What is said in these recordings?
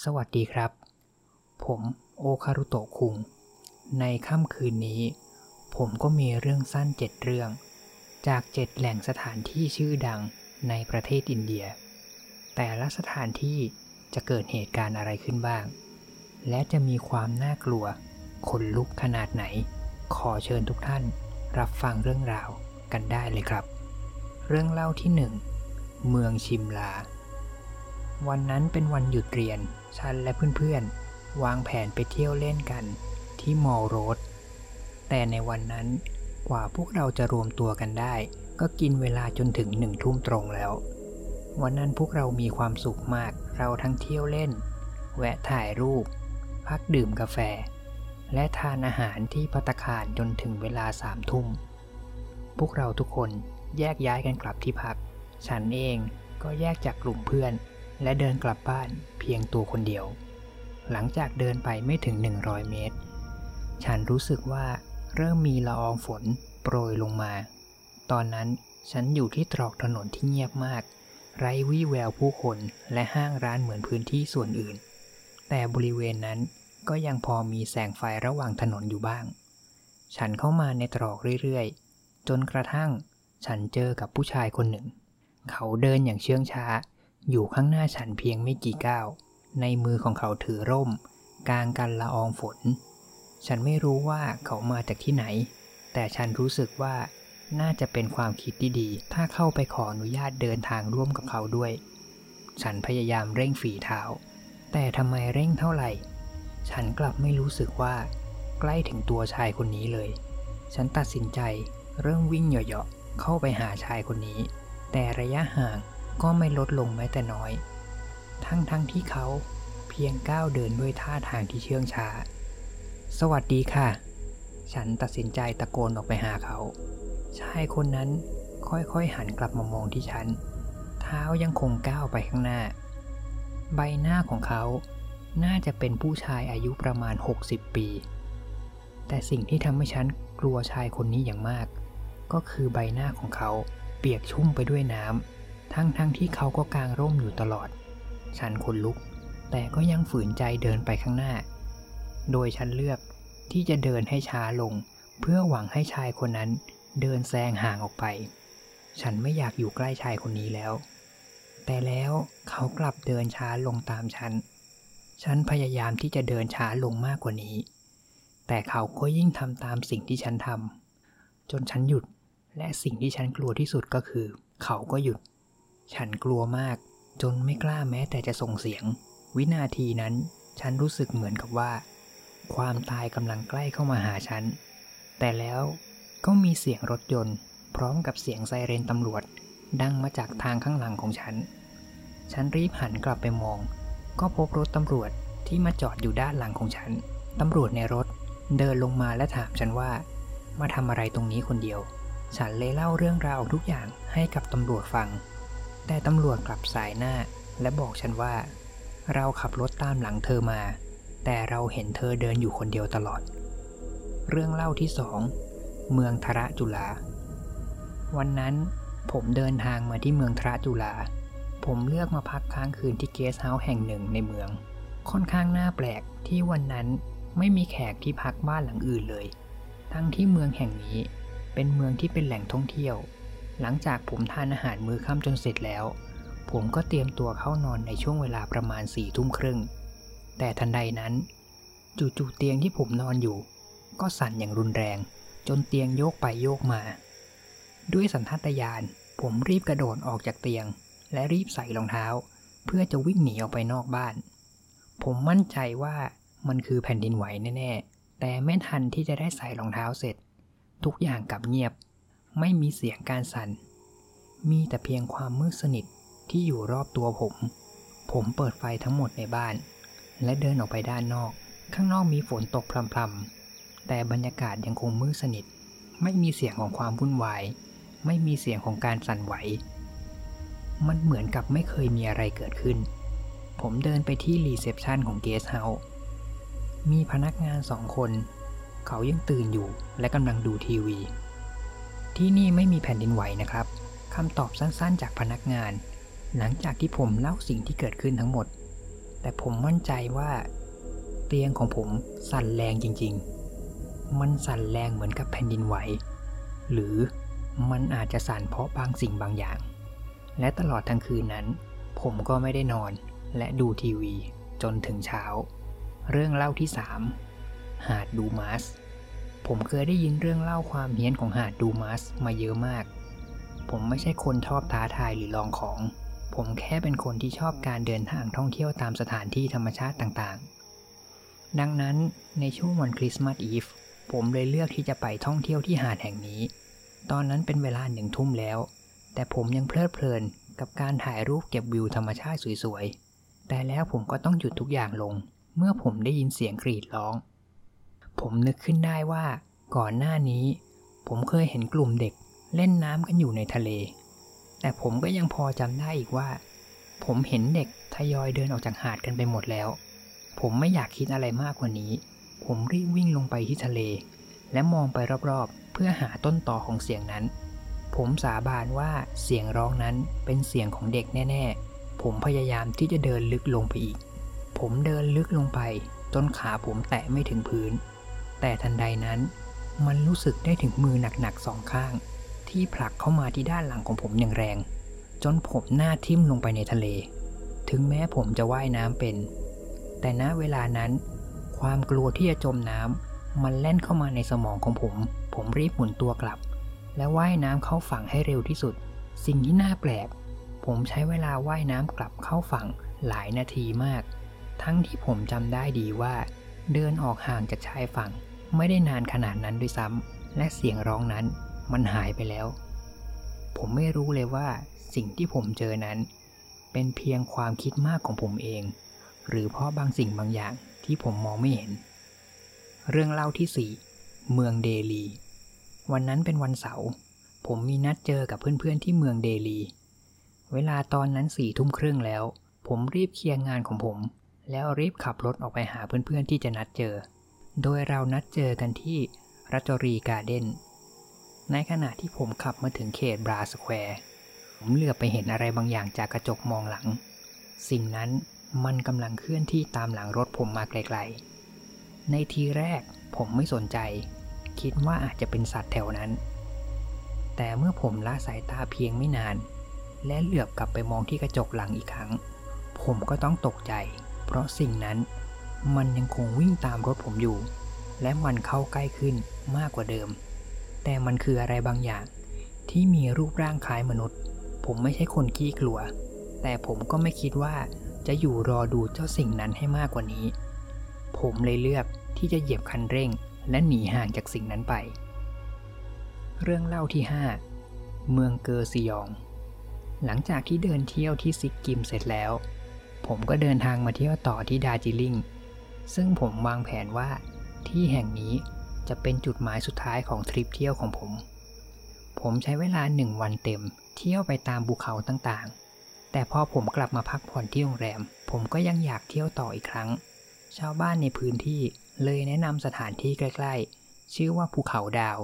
สวัสดีครับ ผมโอคารุโตะคุง ในค่ำคืนนี้ ผมก็มีเรื่องสั้นเจ็ดเรื่อง จากเจ็ดแหล่งสถานที่ชื่อดังในประเทศอินเดีย แต่ละสถานที่จะเกิดเหตุการณ์อะไรขึ้นบ้าง และจะมีความน่ากลัวขนลุกขนาดไหน ขอเชิญทุกท่านรับฟังเรื่องราวกันได้เลยครับ เรื่องเล่าที่หนึ่งเมืองชิมลา วันนั้นเป็นวันหยุดเรียน ฉันและเพื่อนๆ วางแผนไปเที่ยวเล่นกันที่มอลโรด แต่ในวันนั้นกว่าพวกเราจะรวมตัวกันได้ ก็กินเวลาจนถึงหนึ่งทุ่มตรงแล้ว วันนั้นพวกเรามีความสุขมาก เราทั้งเที่ยวเล่น แวะถ่ายรูป พักดื่มกาแฟ และทานอาหารที่พัตคารจนถึงเวลาสามทุ่ม พวกเราทุกคนแยกย้ายกันกลับที่พัก ฉันเองก็แยกจากกลุ่มเพื่อน และเดินกลับบ้านเพียงตัวคนเดียว หลังจากเดินไปไม่ถึง 100 เมตร ฉันรู้สึกว่าเริ่มมีละอองฝนโปรยลงมา ตอนนั้นฉันอยู่ที่ตรอกถนนที่เงียบมาก ไร้วี่แววผู้คนและห้างร้านเหมือนพื้นที่ส่วนอื่น แต่บริเวณนั้นก็ยังพอมีแสงไฟระหว่างถนนอยู่บ้าง ฉันเข้ามาในตรอกเรื่อยๆ จนกระทั่งฉันเจอกับผู้ชายคนหนึ่ง เขาเดินอย่างเชื่องช้า อยู่ข้างหน้าฉันเพียงไม่กี่ก้าว ในมือของเขาถือร่ม กลางกันละอองฝน ฉันไม่รู้ว่าเขามาจากที่ไหน แต่ฉันรู้สึกว่าน่าจะเป็นความคิดที่ดี ถ้าเข้าไปขออนุญาตเดินทางร่วมกับเขาด้วย ฉันพยายามเร่งฝีเท้า แต่ทำไมเร่งเท่าไหร่ ฉันกลับไม่รู้สึกว่า ใกล้ถึงตัวชายคนนี้เลย ฉันตัดสินใจเริ่มวิ่งเหยาะๆเข้าไปหาชายคนนี้ แต่ระยะห่าง ก็ไม่ลดลงแม้แต่น้อย ทั้งๆทที่เขาเพียงก้าวเดินด้วยท่าทางที่เชื่องช้า สวัสดีค่ะ ฉันตัดสินใจตะโกนออกไปหาเขา ชายคนนั้นค่อยๆหันกลับมามองที่ฉัน เท้ายังคงก้าวไปข้างหน้า ใบหน้าของเขาน่าจะเป็นผู้ชายอายุประมาณ 60 ปี แต่สิ่งที่ทำให้ฉันกลัวชายคนนี้อย่างมาก ก็คือใบหน้าของเขาเปียกชุ่มไปด้วยน้ำ ทั้งๆทที่เขาก็กางร่มอยู่ตลอด ฉันขนลุก แต่ก็ยังฝืนใจเดินไปข้างหน้า โดยฉันเลือกที่จะเดินให้ช้าลง เพื่อหวังให้ชายคนนั้นเดินแซงห่างออกไป ฉันไม่อยากอยู่ใกล้ชายคนนี้แล้ว แต่แล้วเขากลับเดินช้าลงตามฉัน ฉันพยายามที่จะเดินช้าลงมากกว่านี้ แต่เขาก็ยิ่งทำตามสิ่งที่ฉันทำจนฉันหยุด และสิ่งที่ฉันกลัวที่สุดก็คือ เขาก็หยุด ฉันกลัวมากจนไม่กล้าแม้แต่จะส่งเสียง วินาทีนั้นฉันรู้สึกเหมือนกับว่า ความตายกำลังใกล้เข้ามาหาฉัน แต่แล้วก็มีเสียงรถยนต์ พร้อมกับเสียงไซเรนตำรวจ ดังมาจากทางข้างหลังของฉัน ฉันรีบหันกลับไปมอง ก็พบรถตำรวจที่มาจอดอยู่ด้านหลังของฉัน ตำรวจในรถเดินลงมาและถามฉันว่า มาทำอะไรตรงนี้คนเดียว ฉันเลยเล่าเรื่องราวทุกอย่างให้กับตำรวจฟัง แต่ตำรวจกลับสายหน้า และบอกฉันว่า เราขับรถตามหลังเธอมา แต่เราเห็นเธอเดินอยู่คนเดียวตลอด เรื่องเล่าที่สองเมืองทระจุฬาวันนั้นผมเดินทางมาที่เมืองทระจุฬาผมเลือกมาพักค้างคืนที่เกสต์เฮาส์แห่งหนึ่งในเมือง ค่อนข้างน่าแปลกที่วันนั้นไม่มีแขกที่พักบ้านหลังอื่นเลย ทั้งที่เมืองแห่งนี้เป็นเมืองที่เป็นแหล่งท่องเที่ยว หลังจากผมทานอาหารมื้อค่ำจนเสร็จแล้ว ผมก็เตรียมตัวเข้านอนในช่วงเวลาประมาณสี่ทุ่มครึ่ง แต่ทันใดนั้น จู่ๆเตียงที่ผมนอนอยู่ ก็สั่นอย่างรุนแรง จนเตียงโยกไปโยกมา ด้วยสันทัตญาณผมรีบกระโดดออกจากเตียง และรีบใส่รองเท้า เพื่อจะวิ่งหนีออกไปนอกบ้าน ผมมั่นใจว่ามันคือแผ่นดินไหวแน่ๆแต่ไม่ทันที่จะได้ใส่รองเท้าเสร็จ ทุกอย่างกลับเงียบ ไม่มีเสียงการสั่น มีแต่เพียงความมืดสนิทที่อยู่รอบตัวผม ผมเปิดไฟทั้งหมดในบ้าน และเดินออกไปด้านนอก ข้างนอกมีฝนตกพรำๆ แต่บรรยากาศยังคงมืดสนิท ไม่มีเสียงของความวุ่นวาย ไม่มีเสียงของการสั่นไหว มันเหมือนกับไม่เคยมีอะไรเกิดขึ้น ผมเดินไปที่ reception ของเกสต์เฮาส์มีพนักงานสองคน เขายังตื่นอยู่และกำลังดูทีวี ที่นี่ไม่มีแผ่นดินไหวนะครับคำตอบสั้นๆ จากพนักงาน หลังจากที่ผมเล่าสิ่งที่เกิดขึ้นทั้งหมด แต่ผมมั่นใจว่า เตียงของผมสั่นแรงจริง ๆ มันสั่นแรงเหมือนกับแผ่นดินไหว หรือมันอาจจะสั่นเพราะบางสิ่งบางอย่าง และตลอดทั้งคืนนั้น ผมก็ไม่ได้นอนและดูทีวีจนถึงเช้า เรื่องเล่าที่ 3 หาดดูมัส ผมเคยได้ยินเรื่องเล่าความเฮี้ยนของหาดดูมัสมาเยอะมาก ผมไม่ใช่คนชอบท้าทายหรือลองของ ผมแค่เป็นคนที่ชอบการเดินทางท่องเที่ยวตามสถานที่ธรรมชาติต่างๆ ดังนั้นในช่วงวันคริสต์มาสอีฟผมเลยเลือกที่จะไปท่องเที่ยวที่หาดแห่งนี้ ตอนนั้นเป็นเวลาหนึ่งทุ่มแล้ว แต่ผมยังเพลิดเพลินกับการถ่ายรูปเก็บวิวธรรมชาติสวยๆ แต่แล้วผมก็ต้องหยุดทุกอย่างลง เมื่อผมได้ยินเสียงกรีดร้อง ผมนึกขึ้นได้ว่าก่อนหน้านี้ ผมเคยเห็นกลุ่มเด็กเล่นน้ำกันอยู่ในทะเล แต่ผมก็ยังพอจำได้อีกว่า ผมเห็นเด็กทยอยเดินออกจากหาดกันไปหมดแล้ว ผมไม่อยากคิดอะไรมากกว่านี้ ผมรีบวิ่งลงไปที่ทะเล และมองไปรอบๆ เพื่อหาต้นต่อของเสียงนั้น ผมสาบานว่าเสียงร้องนั้นเป็นเสียงของเด็กแน่ๆ ผมพยายามที่จะเดินลึกลงไปอีก ผมเดินลึกลงไป จนขาผมแตะไม่ถึงพื้น แต่ทันใดนั้น มันรู้สึกได้ถึงมือหนักๆสองข้าง ที่ผลักเข้ามาที่ด้านหลังของผมอย่างแรง จนผมหน้าทิ่มลงไปในทะเล ถึงแม้ผมจะว่ายน้ำเป็น แต่ณเวลานั้น ความกลัวที่จะจมน้ำมันแล่นเข้ามาในสมองของผม ผมรีบหมุนตัวกลับ และว่ายน้ำเข้าฝั่งให้เร็วที่สุด สิ่งที่น่าแปลก ผมใช้เวลาว่ายน้ำกลับเข้าฝั่งหลายนาทีมาก ทั้งที่ผมจำได้ดีว่าเดินออกห่างจากชายฝั่ง ไม่ได้นานขนาดนั้นด้วยซ้ำและเสียงร้องนั้นมันหายไปแล้ว ผมไม่รู้เลยว่าสิ่งที่ผมเจอนั้น เป็นเพียงความคิดมากของผมเอง หรือเพราะบางสิ่งบางอย่างที่ผมมองไม่เห็น เรื่องเล่าที่4เมืองเดลี วันนั้นเป็นวันเสาร์ผมมีนัดเจอกับเพื่อนๆที่เมืองเดลี เวลาตอนนั้นสี่ทุ่มครึ่งแล้ว ผมรีบเคลียร์งานของผม แล้วรีบขับรถออกไปหาเพื่อนๆที่จะนัดเจอ โดยเรานัดเจอกันที่ Rajouri Garden ในขณะที่ผมขับมาถึงเขตบราสแควร์ ผมเหลือบไปเห็นอะไรบางอย่างจากกระจกมองหลัง สิ่งนั้นมันกำลังเคลื่อนที่ตามหลังรถผมมาไกลๆ ในทีแรกผมไม่สนใจ คิดว่าอาจจะเป็นสัตว์แถวนั้น แต่เมื่อผมละสายตาเพียงไม่นาน และเหลือบกลับไปมองที่กระจกหลังอีกครั้ง ผมก็ต้องตกใจ เพราะสิ่งนั้น มันยังคงวิ่งตามรถผมอยู่ และมันเข้าใกล้ขึ้นมากกว่าเดิม แต่มันคืออะไรบางอย่าง ที่มีรูปร่างคล้ายมนุษย์ ผมไม่ใช่คนขี้กลัว แต่ผมก็ไม่คิดว่าจะอยู่รอดูเจ้าสิ่งนั้นให้มากกว่านี้ ผมเลยเลือกที่จะเหยียบคันเร่ง และหนีห่างจากสิ่งนั้นไป เรื่องเล่าที่ 5 เมืองเกอร์ซิยอง หลังจากที่เดินเที่ยวที่ซิกกิมเสร็จแล้ว ผมก็เดินทางมาเที่ยวต่อที่ดาจิลิง ซึ่งผมวางแผนว่าที่แห่งนี้จะเป็นจุดหมายสุดท้ายของทริปเที่ยวของผม ผมใช้เวลาหนึ่งวันเต็มเที่ยวไปตามภูเขาต่างๆ แต่พอผมกลับมาพักผ่อนที่โรงแรม ผมก็ยังอยากเที่ยวต่ออีกครั้ง ชาวบ้านในพื้นที่เลยแนะนำสถานที่ใกล้ ๆ ชื่อว่าภูเขาดาว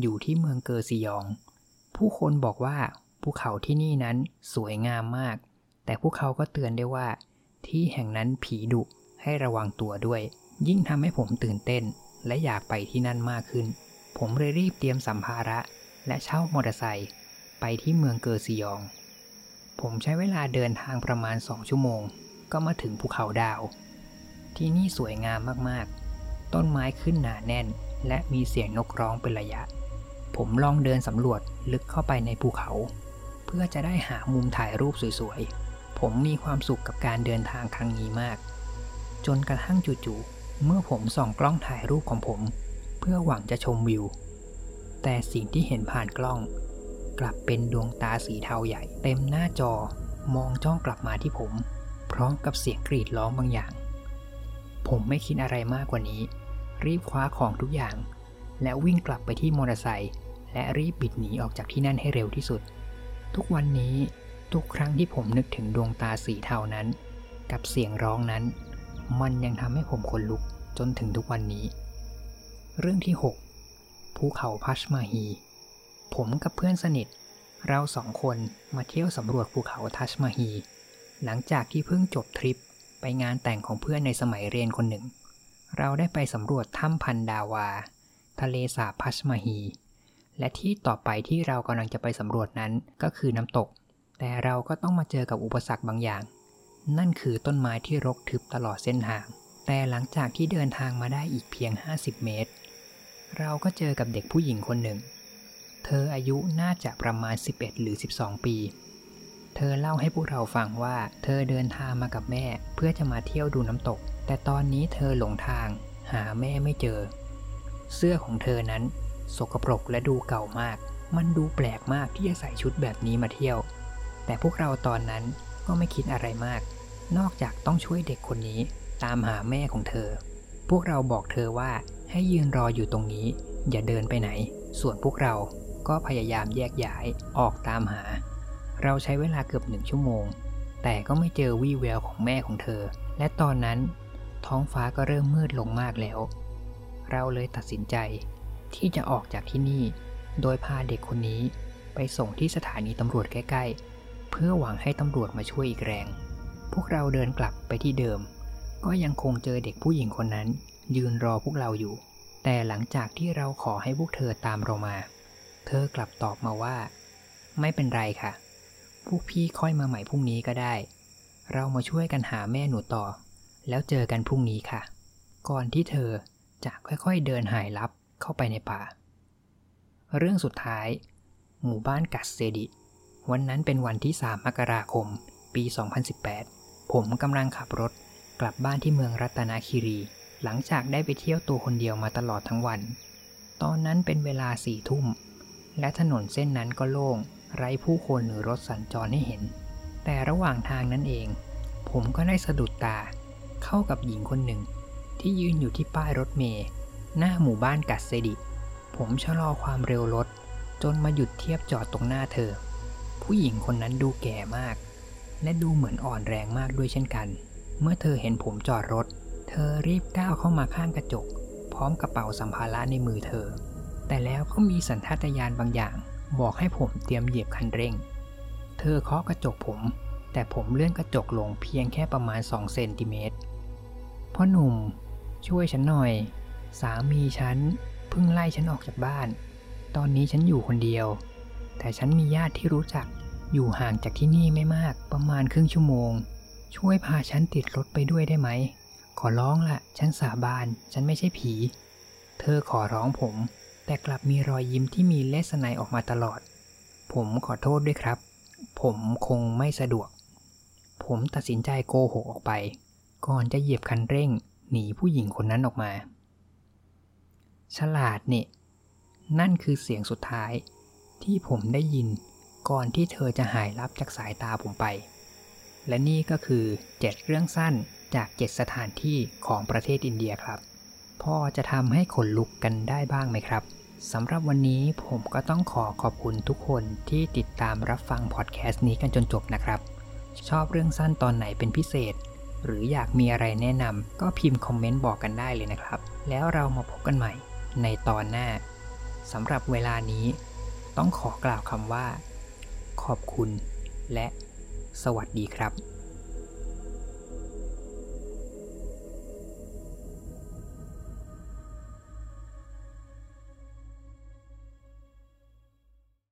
อยู่ที่เมืองเกอร์ซิยอง ผู้คนบอกว่าภูเขาที่นี่นั้นสวยงามมาก แต่พวกเขาก็เตือนได้ว่า ที่แห่งนั้นผีดุ ให้ระวังตัวด้วย ยิ่งทำให้ผมตื่นเต้น และอยากไปที่นั่นมากขึ้น ผมเลยรีบเตรียมสัมภาระ และเช่ามอเตอร์ไซค์ไปที่เมืองเกอร์ซิยอง ผมใช้เวลาเดินทางประมาณสองชั่วโมง ก็มาถึงภูเขาดาว ที่นี่สวยงามมากๆ ต้นไม้ขึ้นหนาแน่น และมีเสียงนกร้องเป็นระยะ ผมลองเดินสำรวจลึกเข้าไปในภูเขา เพื่อจะได้หามุมถ่ายรูปสวยๆ ผมมีความสุขกับการเดินทางครั้งนี้มาก จนกระทั่งจู่ๆ เมื่อผมส่องกล้องถ่ายรูปของผม เพื่อหวังจะชมวิว แต่สิ่งที่เห็นผ่านกล้อง กลับเป็นดวงตาสีเทาใหญ่เต็มหน้าจอมองจ้องกลับมาที่ผม พร้อมกับเสียงกรีดร้องบางอย่าง ผมไม่คิดอะไรมากกว่านี้ รีบคว้าของทุกอย่าง และวิ่งกลับไปที่มอเตอร์ไซค์และรีบบิดหนีออกจากที่นั่นให้เร็วที่สุด ทุกวันนี้ทุกครั้งที่ผมนึกถึงดวงตาสีเทานั้น กับเสียงร้องนั้น มันยังทำให้ผมขนลุกจนถึงทุกวันนี้ เรื่องที่ 6 ภูเขาพัชมาฮี ผมกับเพื่อนสนิท เราสองคนมาเที่ยวสำรวจภูเขาทัชมาฮี หลังจากที่เพิ่งจบทริปไปงานแต่งของเพื่อนในสมัยเรียนคนหนึ่ง เราได้ไปสำรวจถ้ำพันดาวา ทะเลสาบพัชมาฮี และที่ต่อไปที่เรากำลังจะไปสำรวจนั้นก็คือน้ำตก แต่เราก็ต้องมาเจอกับอุปสรรคบางอย่าง นั่นคือต้นไม้ที่รกทึบตลอดเส้นทาง แต่หลังจากที่เดินทางมาได้อีกเพียง 50 เมตร เราก็เจอกับเด็กผู้หญิงคนหนึ่ง เธออายุน่าจะประมาณ 11 หรือ 12 ปี เธอเล่าให้พวกเราฟังว่า เธอเดินทางมากับแม่เพื่อจะมาเที่ยวดูน้ำตก แต่ตอนนี้เธอหลงทาง หาแม่ไม่เจอ เสื้อของเธอนั้นสกปรกและดูเก่ามาก มันดูแปลกมากที่จะใส่ชุดแบบนี้มาเที่ยว แต่พวกเราตอนนั้น ก็ไม่คิดอะไรมาก นอกจากต้องช่วยเด็กคนนี้ตามหาแม่ของเธอ พวกเราบอกเธอว่าให้ยืนรออยู่ตรงนี้ อย่าเดินไปไหน ส่วนพวกเราก็พยายามแยกย้ายออกตามหา เราใช้เวลาเกือบหนึ่งชั่วโมง แต่ก็ไม่เจอวี่แววของแม่ของเธอ และตอนนั้น ท้องฟ้าก็เริ่มมืดลงมากแล้ว เราเลยตัดสินใจ ที่จะออกจากที่นี่ โดยพาเด็กคนนี้ไปส่งที่สถานีตำรวจใกล้ ๆ เพื่อหวังให้ตำรวจมาช่วยอีกแรง พวกเราเดินกลับไปที่เดิม ก็ยังคงเจอเด็กผู้หญิงคนนั้น ยืนรอพวกเราอยู่ แต่หลังจากที่เราขอให้พวกเธอตามเรามา เธอกลับตอบมาว่า ไม่เป็นไรค่ะ พวกพี่ค่อยมาใหม่พรุ่งนี้ก็ได้ เรามาช่วยกันหาแม่หนูต่อ แล้วเจอกันพรุ่งนี้ค่ะ ก่อนที่เธอจะค่อยๆเดินหายลับเข้าไปในป่า เรื่องสุดท้าย หมู่บ้านกัสเซดิ วันนั้นเป็นวันที่ 3 มกราคม ปี 2018 ผมกำลังขับรถกลับบ้านที่เมืองรัตนาคีรี หลังจากได้ไปเที่ยวตัวคนเดียวมาตลอดทั้งวัน ตอนนั้นเป็นเวลาสี่ทุ่ม และถนนเส้นนั้นก็โล่ง ไร้ผู้คนหรือรถสัญจรให้เห็น แต่ระหว่างทางนั้นเอง ผมก็ได้สะดุดตา เข้ากับหญิงคนหนึ่ง ที่ยืนอยู่ที่ป้ายรถเมล์หน้าหมู่บ้านกัสเซดิ ผมชะลอความเร็วรถจนมาหยุดเทียบจอดตรงหน้าเธอ ผู้หญิงคนนั้นดูแก่มาก และดูเหมือนอ่อนแรงมากด้วยเช่นกัน เมื่อเธอเห็นผมจอดรถ เธอรีบก้าวเข้ามาข้างกระจก พร้อมกระเป๋าสัมภาระในมือเธอ แต่แล้วก็มีสัญชาตญาณบางอย่าง บอกให้ผมเตรียมเหยียบคันเร่ง เธอเคาะกระจกผม แต่ผมเลื่อนกระจกลงเพียงแค่ประมาณ2เซนติเมตรพ่อหนุ่ม ช่วยฉันหน่อย สามีฉันเพิ่งไล่ฉันออกจากบ้าน ตอนนี้ฉันอยู่คนเดียว แต่ฉันมีญาติที่รู้จัก อยู่ห่างจากที่นี่ไม่มากประมาณครึ่งชั่วโมง ช่วยพาฉันติดรถไปด้วยได้ไหม ขอร้องละฉันสาบาน ฉันไม่ใช่ผี เธอขอร้องผม แต่กลับมีรอยยิ้มที่มีเลสไนออกมาตลอด ผมขอโทษด้วยครับ ผมคงไม่สะดวก ผมตัดสินใจโกหกออกไป ก่อนจะเหยียบคันเร่ง หนีผู้หญิงคนนั้นออกมา ฉลาดเนี่ยนั่นคือเสียงสุดท้าย ที่ผมได้ยินก่อนที่เธอจะหายลับจากสายตาผมไป และนี่ก็คือ7เรื่องสั้นจาก7สถานที่ของประเทศอินเดียครับพอจะทำให้ขนลุกกันได้บ้างไหมครับสำหรับวันนี้ผมก็ต้องขอขอบคุณทุกคนที่ติดตามรับฟังพอดแคสต์นี้กันจนจบนะครับ ชอบเรื่องสั้นตอนไหนเป็นพิเศษ หรืออยากมีอะไรแนะนำก็พิมพ์คอมเมนต์บอกกันได้เลยนะครับ แล้วเรามาพบกันใหม่ในตอนหน้าสำหรับเวลานี้ ต้องขอกล่าวคำว่า ขอบคุณและสวัสดีครับ